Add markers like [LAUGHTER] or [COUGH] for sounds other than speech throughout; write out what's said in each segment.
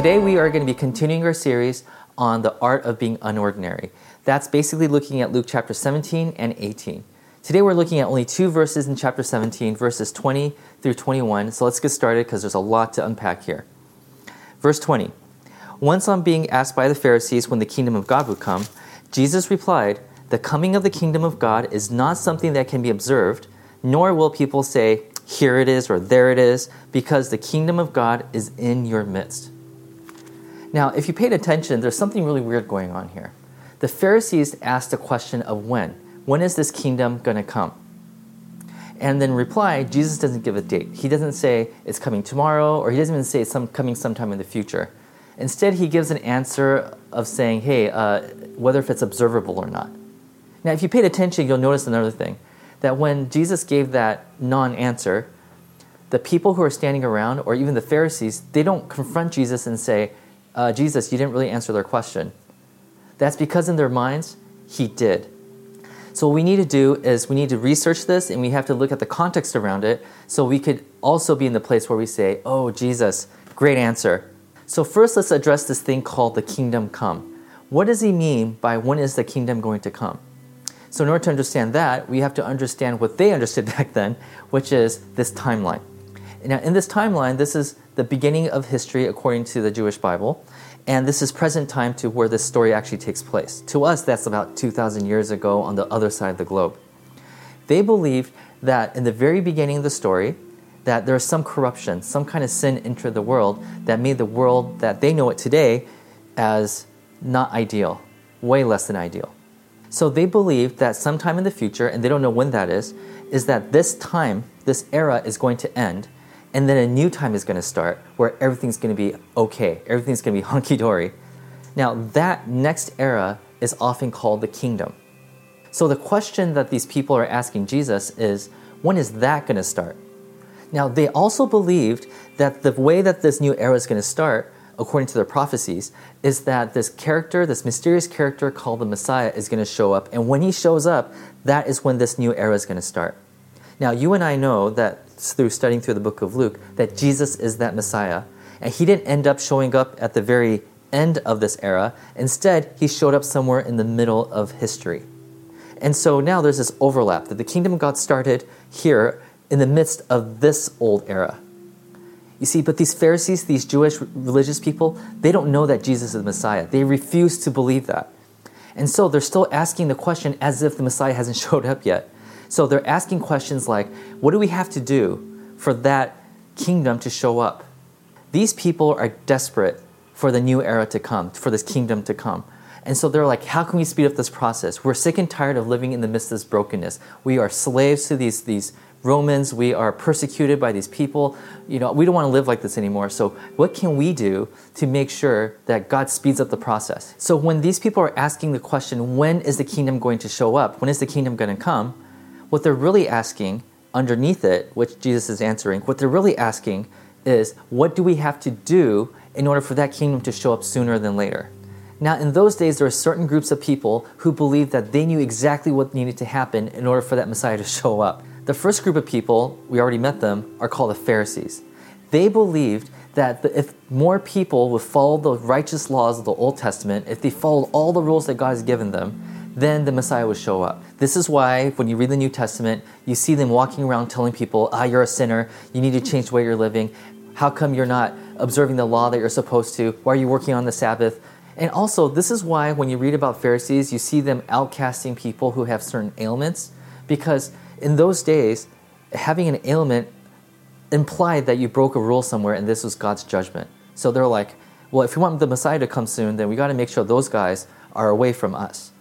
Today we are going to be continuing our series on the art of being unordinary. That's basically looking at Luke chapter 17 and 18. Today we're looking at only two verses in chapter 17, verses 20 through 21. So let's get started because there's a lot to unpack here. Verse 20 Once on being asked by the Pharisees when the kingdom of God would come, Jesus replied, The coming of the kingdom of God is not something that can be observed, nor will people say, Here it is or there it is, because the kingdom of God is in your midst. Now, if you paid attention, there's something really weird going on here. The Pharisees asked the question of when. When is this kingdom going to come? And then reply, Jesus doesn't give a date. He doesn't say it's coming tomorrow, or he doesn't even say it's some, coming sometime in the future. Instead, he gives an answer of saying, hey, uh, whether if it's observable or not. Now, if you paid attention, you'll notice another thing that when Jesus gave that non answer, the people who are standing around, or even the Pharisees, they don't confront Jesus and say, uh, Jesus, you didn't really answer their question. That's because in their minds, he did. So, what we need to do is we need to research this and we have to look at the context around it so we could also be in the place where we say, Oh, Jesus, great answer. So, first, let's address this thing called the kingdom come. What does he mean by when is the kingdom going to come? So, in order to understand that, we have to understand what they understood [LAUGHS] back then, which is this timeline. Now, in this timeline, this is the beginning of history according to the Jewish Bible, and this is present time to where this story actually takes place. To us, that's about 2,000 years ago on the other side of the globe. They believed that in the very beginning of the story, that there was some corruption, some kind of sin entered the world that made the world that they know it today as not ideal, way less than ideal. So they believe that sometime in the future, and they don't know when that is, is that this time, this era is going to end, and then a new time is going to start where everything's going to be okay, everything's going to be [LAUGHS] hunky dory. Now, that next era is often called the kingdom. So, the question that these people are asking Jesus is when is that going to start? Now, they also believed that the way that this new era is going to start, according to their prophecies, is that this character, this mysterious character called the Messiah, is going to show up. And when he shows up, that is when this new era is going to start. Now, you and I know that through studying through the book of Luke that Jesus is that Messiah. And he didn't end up showing up at the very end of this era. Instead, he showed up somewhere in the middle of history. And so now there's this overlap that the kingdom God started here in the midst of this old era. You see, but these Pharisees, these Jewish religious people, they don't know that Jesus is the Messiah. They refuse to believe that. And so they're still asking the question as if the Messiah hasn't [LAUGHS] showed up yet. So they're asking questions like, what do we have to do for that kingdom to show up? These people are desperate for the new era to come, for this kingdom to come. And so they're like, how can we speed up this process? We're sick and tired of living in the midst of this brokenness. We are slaves to these, these Romans. We are persecuted by these people. You know, we don't want to live like this anymore. So what can we do to make sure that God speeds up the process? So when these people are asking the question, when is the kingdom going to show up? When is the kingdom going to come? What they're really asking underneath it, which Jesus is answering, what they're really asking is what do we have to do in order for that kingdom to show up sooner than later? Now, in those days, there were certain groups of people who believed that they knew exactly what needed to happen in order for that Messiah to [LAUGHS] show up. The first group of people, we already met them, are called the Pharisees. They believed that if more people would follow the righteous laws of the Old Testament, if they followed all the rules that God has given them, then the Messiah would show up. This is why, when you read the New Testament, you see them walking around telling people, ah, you're a sinner, you need to change the way you're living. How come you're not observing the law that you're supposed to? Why are you working on the Sabbath? And also, this is why when you read about Pharisees, you see them outcasting people who have certain ailments, because in those days, having an ailment implied that you broke a rule somewhere and this was God's judgment. So they're like, well, if we want the Messiah to come soon, then we got to make sure those guys are away from us.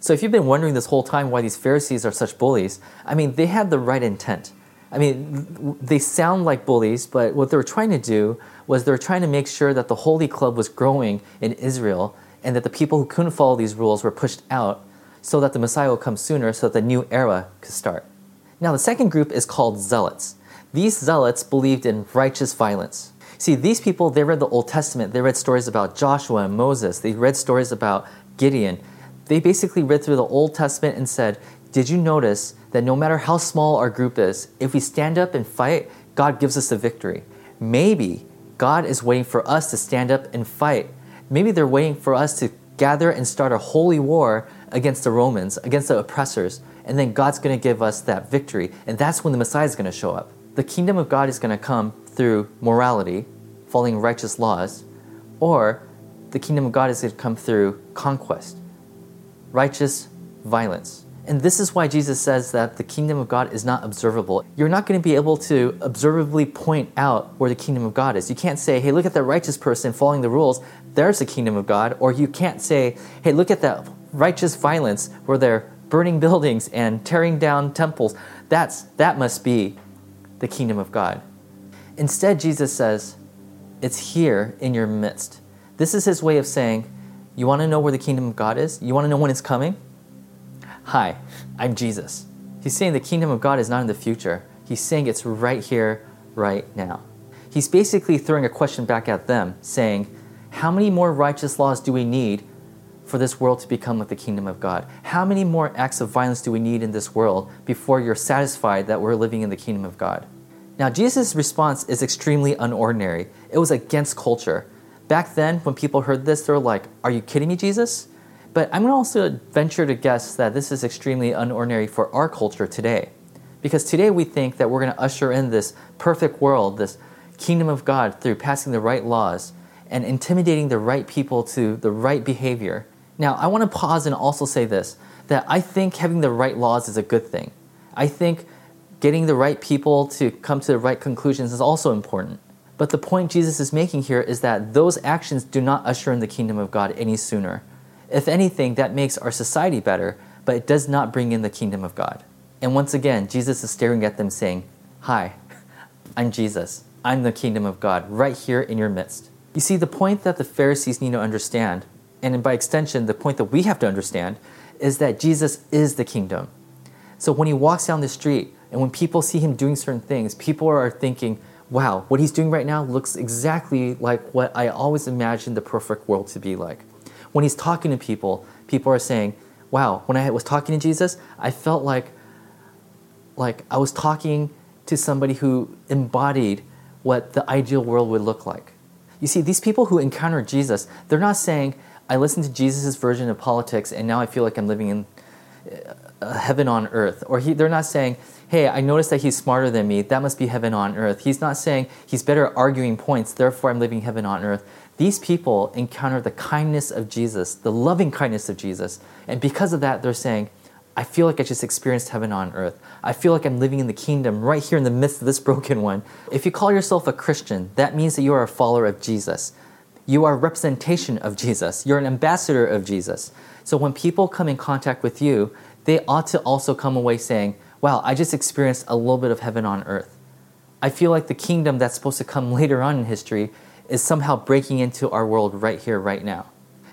So if you've been wondering this whole time why these Pharisees are such bullies, I mean, they had the right intent. I mean, they sound like bullies, but what they were trying to do was they were trying to make sure that the Holy Club was growing in Israel and that the people who couldn't follow these rules were pushed out so that the Messiah would come sooner so that the new era could start. Now, the second group is called zealots. These zealots believed in righteous violence. See, these people, they read the Old Testament, they read stories about Joshua and Moses, they read stories about Gideon, they basically read through the Old Testament and said, Did you notice that no matter how small our group is, if we stand up and fight, God gives us the victory? Maybe God is waiting for us to stand up and fight. Maybe they're waiting for us to gather and start a holy war against the Romans, against the oppressors, and then God's going to give us that victory. And that's when the Messiah is going to show up. The kingdom of God is going to come through morality, following righteous laws, or the kingdom of God is going to come through conquest, righteous violence. And this is why Jesus says that the kingdom of God is not observable. You're not going to be able to observably point out where the kingdom of God is. You can't say, hey, look at that righteous person following the rules, there's the kingdom of God. Or you can't say, hey, look at that righteous violence where they're burning [LAUGHS] buildings and tearing down temples. That's, that must be the kingdom of God. Instead, Jesus says, it's here in your midst. This is his way of saying, you want to know where the kingdom of God is? You want to know when it's coming? Hi, I'm Jesus. He's saying the kingdom of God is not in the future. He's saying it's right here, right now. He's basically throwing a question back at them, saying, How many more righteous laws do we need for this world to become like the kingdom of God? How many more acts of violence do we need in this world before you're satisfied that we're living in the kingdom of God? Now, Jesus' response is extremely unordinary. It was against culture. Back then, when people heard this, they were like, Are you kidding me, Jesus? But I'm going to also venture to guess that this is extremely unordinary for our culture today. Because today we think that we're going to usher in this perfect world, this kingdom of God, through passing the right laws and intimidating the right people to the right behavior. Now, I want to pause and also say this that I think having the right laws is a good thing. I think getting the right people to come to the right conclusions is also important. But the point Jesus is making here is that those actions do not usher in the kingdom of God any sooner. If anything, that makes our society better, but it does not bring in the kingdom of God. And once again, Jesus is staring at them saying, Hi, [LAUGHS] I'm Jesus. I'm the kingdom of God right here in your midst. You see, the point that the Pharisees need to understand, and by extension, the point that we have to understand, is that Jesus is the kingdom. So when he walks down the street and when people see him doing certain things, people are thinking, wow, what he's doing right now looks exactly like what I always imagined the perfect world to be like when he's talking to people, people are saying, wow, when I was talking to Jesus, I felt like like I was talking to somebody who embodied what the ideal world would look like. You see, these people who encounter Jesus, they're not saying, I listened to Jesus' version of politics and now I feel like I'm living in Uh, heaven on earth. Or he, they're not saying, hey, I noticed that he's smarter than me, that must be heaven on earth. He's not saying he's better at arguing points, therefore I'm living heaven on earth. These people encounter the kindness of Jesus, the loving kindness of Jesus. And because of that, they're saying, I feel like I just experienced heaven on earth. I feel like I'm living in the kingdom right here in the midst of this [LAUGHS] broken one. If you call yourself a Christian, that means that you are a follower of Jesus. You are a representation of Jesus. You're an ambassador of Jesus. So when people come in contact with you, they ought to also come away saying, Wow, I just experienced a little bit of heaven on earth. I feel like the kingdom that's supposed to come [LAUGHS] later on in history is somehow breaking into our world right here, right now.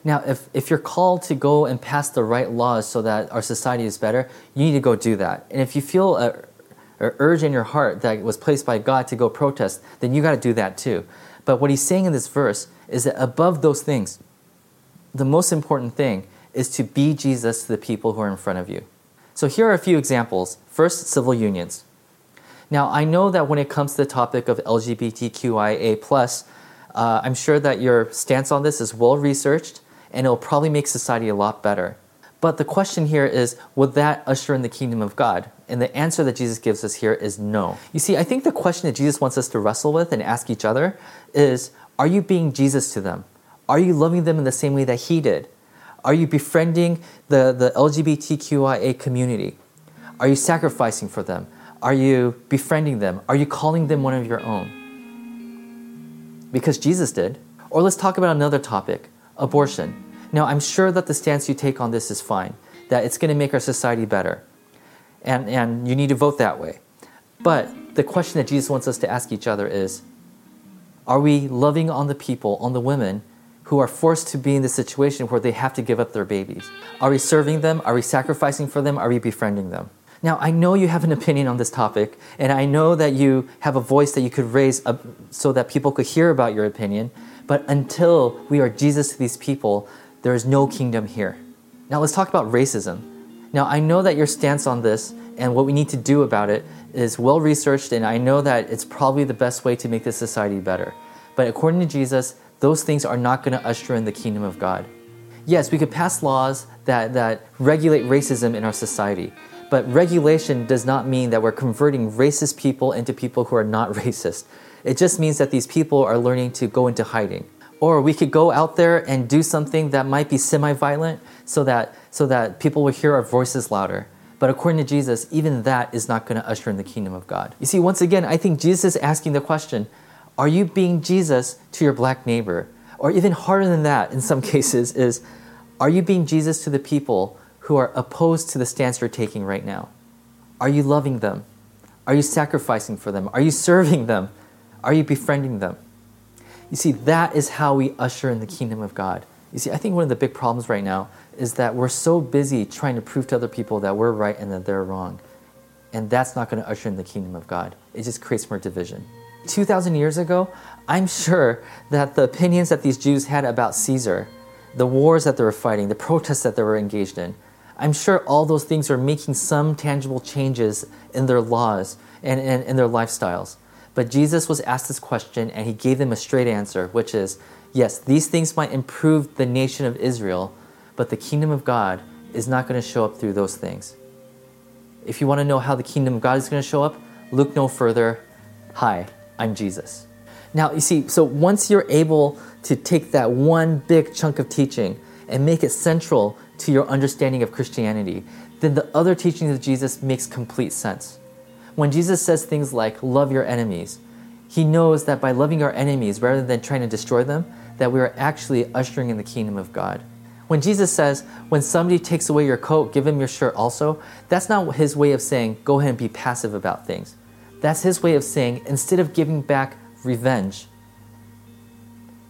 Now, if, if you're called to go and pass the right laws so that our society is better, you need to go do that. And if you feel a, a urge in your heart that was placed by God to go protest, then you got to do that too. But what he's saying in this verse is that above those things, the most important thing is to be Jesus to the people who are in front of you. So here are a few examples. First, civil unions. Now, I know that when it comes to the topic of LGBTQIA, uh, I'm sure that your stance on this is well researched and it'll probably make society a lot better. But the question here is would that usher in the kingdom of God? And the answer that Jesus gives us here is no. You see, I think the question that Jesus wants us to wrestle with and ask each other is are you being Jesus to them? Are you loving them in the same way that he did? Are you befriending the, the LGBTQIA community? Are you sacrificing for them? Are you befriending them? Are you calling them one of your own? because Jesus did. Or let's talk about another topic abortion. Now, I'm sure that the stance you take on this is fine, that it's going to make our society better. And, and you need to vote that way. But the question that Jesus wants us to ask each other is Are we loving on the people, on the women who are forced to be in the situation where they have to give up their babies? Are we serving them? Are we sacrificing for them? Are we befriending them? Now, I know you have an opinion on this topic, and I know that you have a voice that you could raise so that people could hear about your opinion, but until we are Jesus to these people, there is no kingdom here. Now, let's talk about racism. Now, I know that your stance on this and what we need to do about it is well researched, and I know that it's probably the best way to make this society better. But according to Jesus, those things are not going to usher in the kingdom of God. Yes, we could pass laws that, that regulate racism in our society, but regulation does not mean that we're converting racist people into people who are not [LAUGHS] racist. It just means that these people are learning to go into hiding. Or we could go out there and do something that might be semi violent so that, so that people will hear our voices louder. But according to Jesus, even that is not going to usher in the kingdom of God. You see, once again, I think Jesus is asking the question are you being Jesus to your black neighbor? Or even harder than that, in some [LAUGHS] cases, is are you being Jesus to the people who are opposed to the stance you're taking right now? Are you loving them? Are you sacrificing for them? Are you serving them? Are you befriending them? You see, that is how we usher in the kingdom of God. You see, I think one of the big problems right now is that we're so busy trying to prove to other people that we're right and that they're wrong. And that's not going to usher in the kingdom of God. It just creates more division. 2,000 years ago, I'm [LAUGHS] sure that the opinions that these Jews had about Caesar, the wars that they were fighting, the protests that they were engaged in, I'm sure all those things are making some tangible changes in their laws and in their lifestyles. But Jesus was asked this question and he gave them a straight answer, which is yes, these things might improve the nation of Israel, but the kingdom of God is not going to show up through those things. If you want to know how the kingdom of God is going to show up, look no further. Hi, I'm Jesus. Now, you see, so once you're able to take that one big chunk of teaching and make it central to your understanding of Christianity, then the other teachings of Jesus makes complete sense. When Jesus says things like love your enemies, he knows that by loving our enemies rather than trying to destroy them, that we are actually ushering in the kingdom of God. When Jesus says, when somebody takes away your coat, give him your shirt also, that's not his way of saying, go ahead and be passive about things. That's his way of saying, instead of giving back revenge,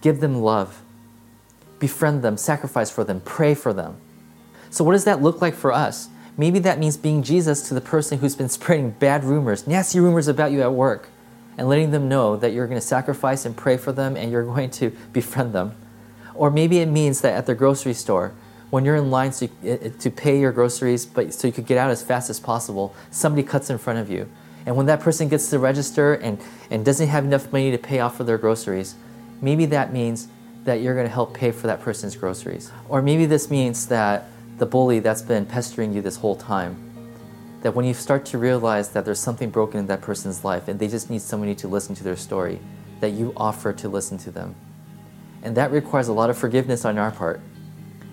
give them love, befriend them, sacrifice for them, pray for them. So, what does that look like for us? Maybe that means being Jesus to the person who's been spreading bad rumors, nasty rumors about you at work, and letting them know that you're going to sacrifice and pray for them and you're [LAUGHS] going to befriend them. Or maybe it means that at the grocery store, when you're in line to, eh, eh, to pay your groceries, but so you could get out as fast as possible, somebody cuts in front of you. And when that person gets to the register and, and doesn't have enough money to pay off for their groceries, maybe that means that you're going to help pay for that person's groceries. Or maybe this means that the bully that's been pestering you this whole time, that when you start to realize that there's something broken in that person's life and they just need somebody to listen to their story, that you offer to listen to them. And that requires a lot of forgiveness on our part.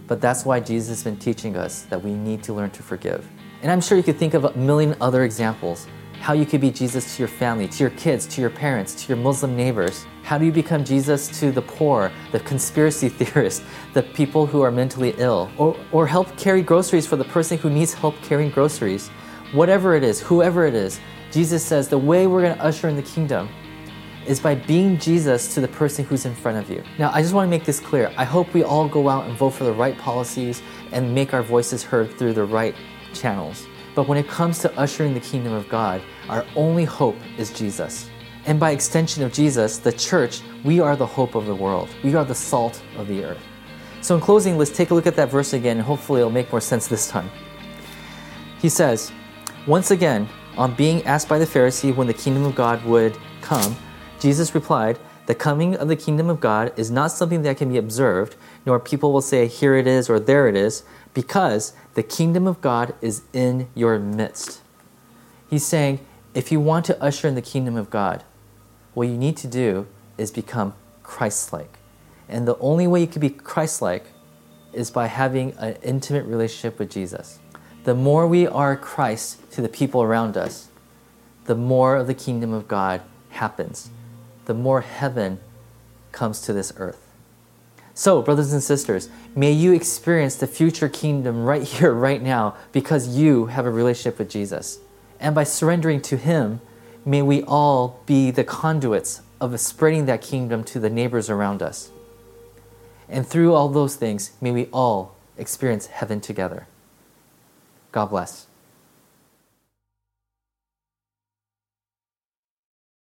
But that's why Jesus has been teaching us that we need to learn to forgive. And I'm sure you could think of a million other examples how you could be Jesus to your family, to your kids, to your parents, to your Muslim neighbors. How do you become Jesus to the poor, the conspiracy [LAUGHS] theorists, the people who are mentally ill? Or, or help carry groceries for the person who needs help carrying groceries. Whatever it is, whoever it is, Jesus says the way we're going to usher in the kingdom is by being Jesus to the person who's in front of you. Now, I just want to make this clear. I hope we all go out and vote for the right policies and make our voices heard through the right channels. But when it comes to ushering the kingdom of God, our only hope is Jesus. And by extension of Jesus, the church, we are the hope of the world. We are the salt of the earth. So, in closing, let's take a look at that verse again, and hopefully it'll make more sense this time. He says, Once again, on being asked by the Pharisee when the kingdom of God would come, Jesus replied, The coming of the kingdom of God is not something that can be observed, nor people will say, Here it is or there it is, because the kingdom of God is in your midst. He's saying, if you want to usher in the kingdom of God, what you need to do is become Christ like. And the only way you can be Christ like is by having an intimate relationship with Jesus. The more we are Christ to the people around us, the more of the kingdom of God happens the more heaven comes to this earth. So, brothers and sisters, may you experience the future kingdom right [LAUGHS] here, right now, because you have a relationship with Jesus. And by surrendering to Him, may we all be the conduits of spreading that kingdom to the neighbors around us. And through all those things, may we all experience heaven together. God bless.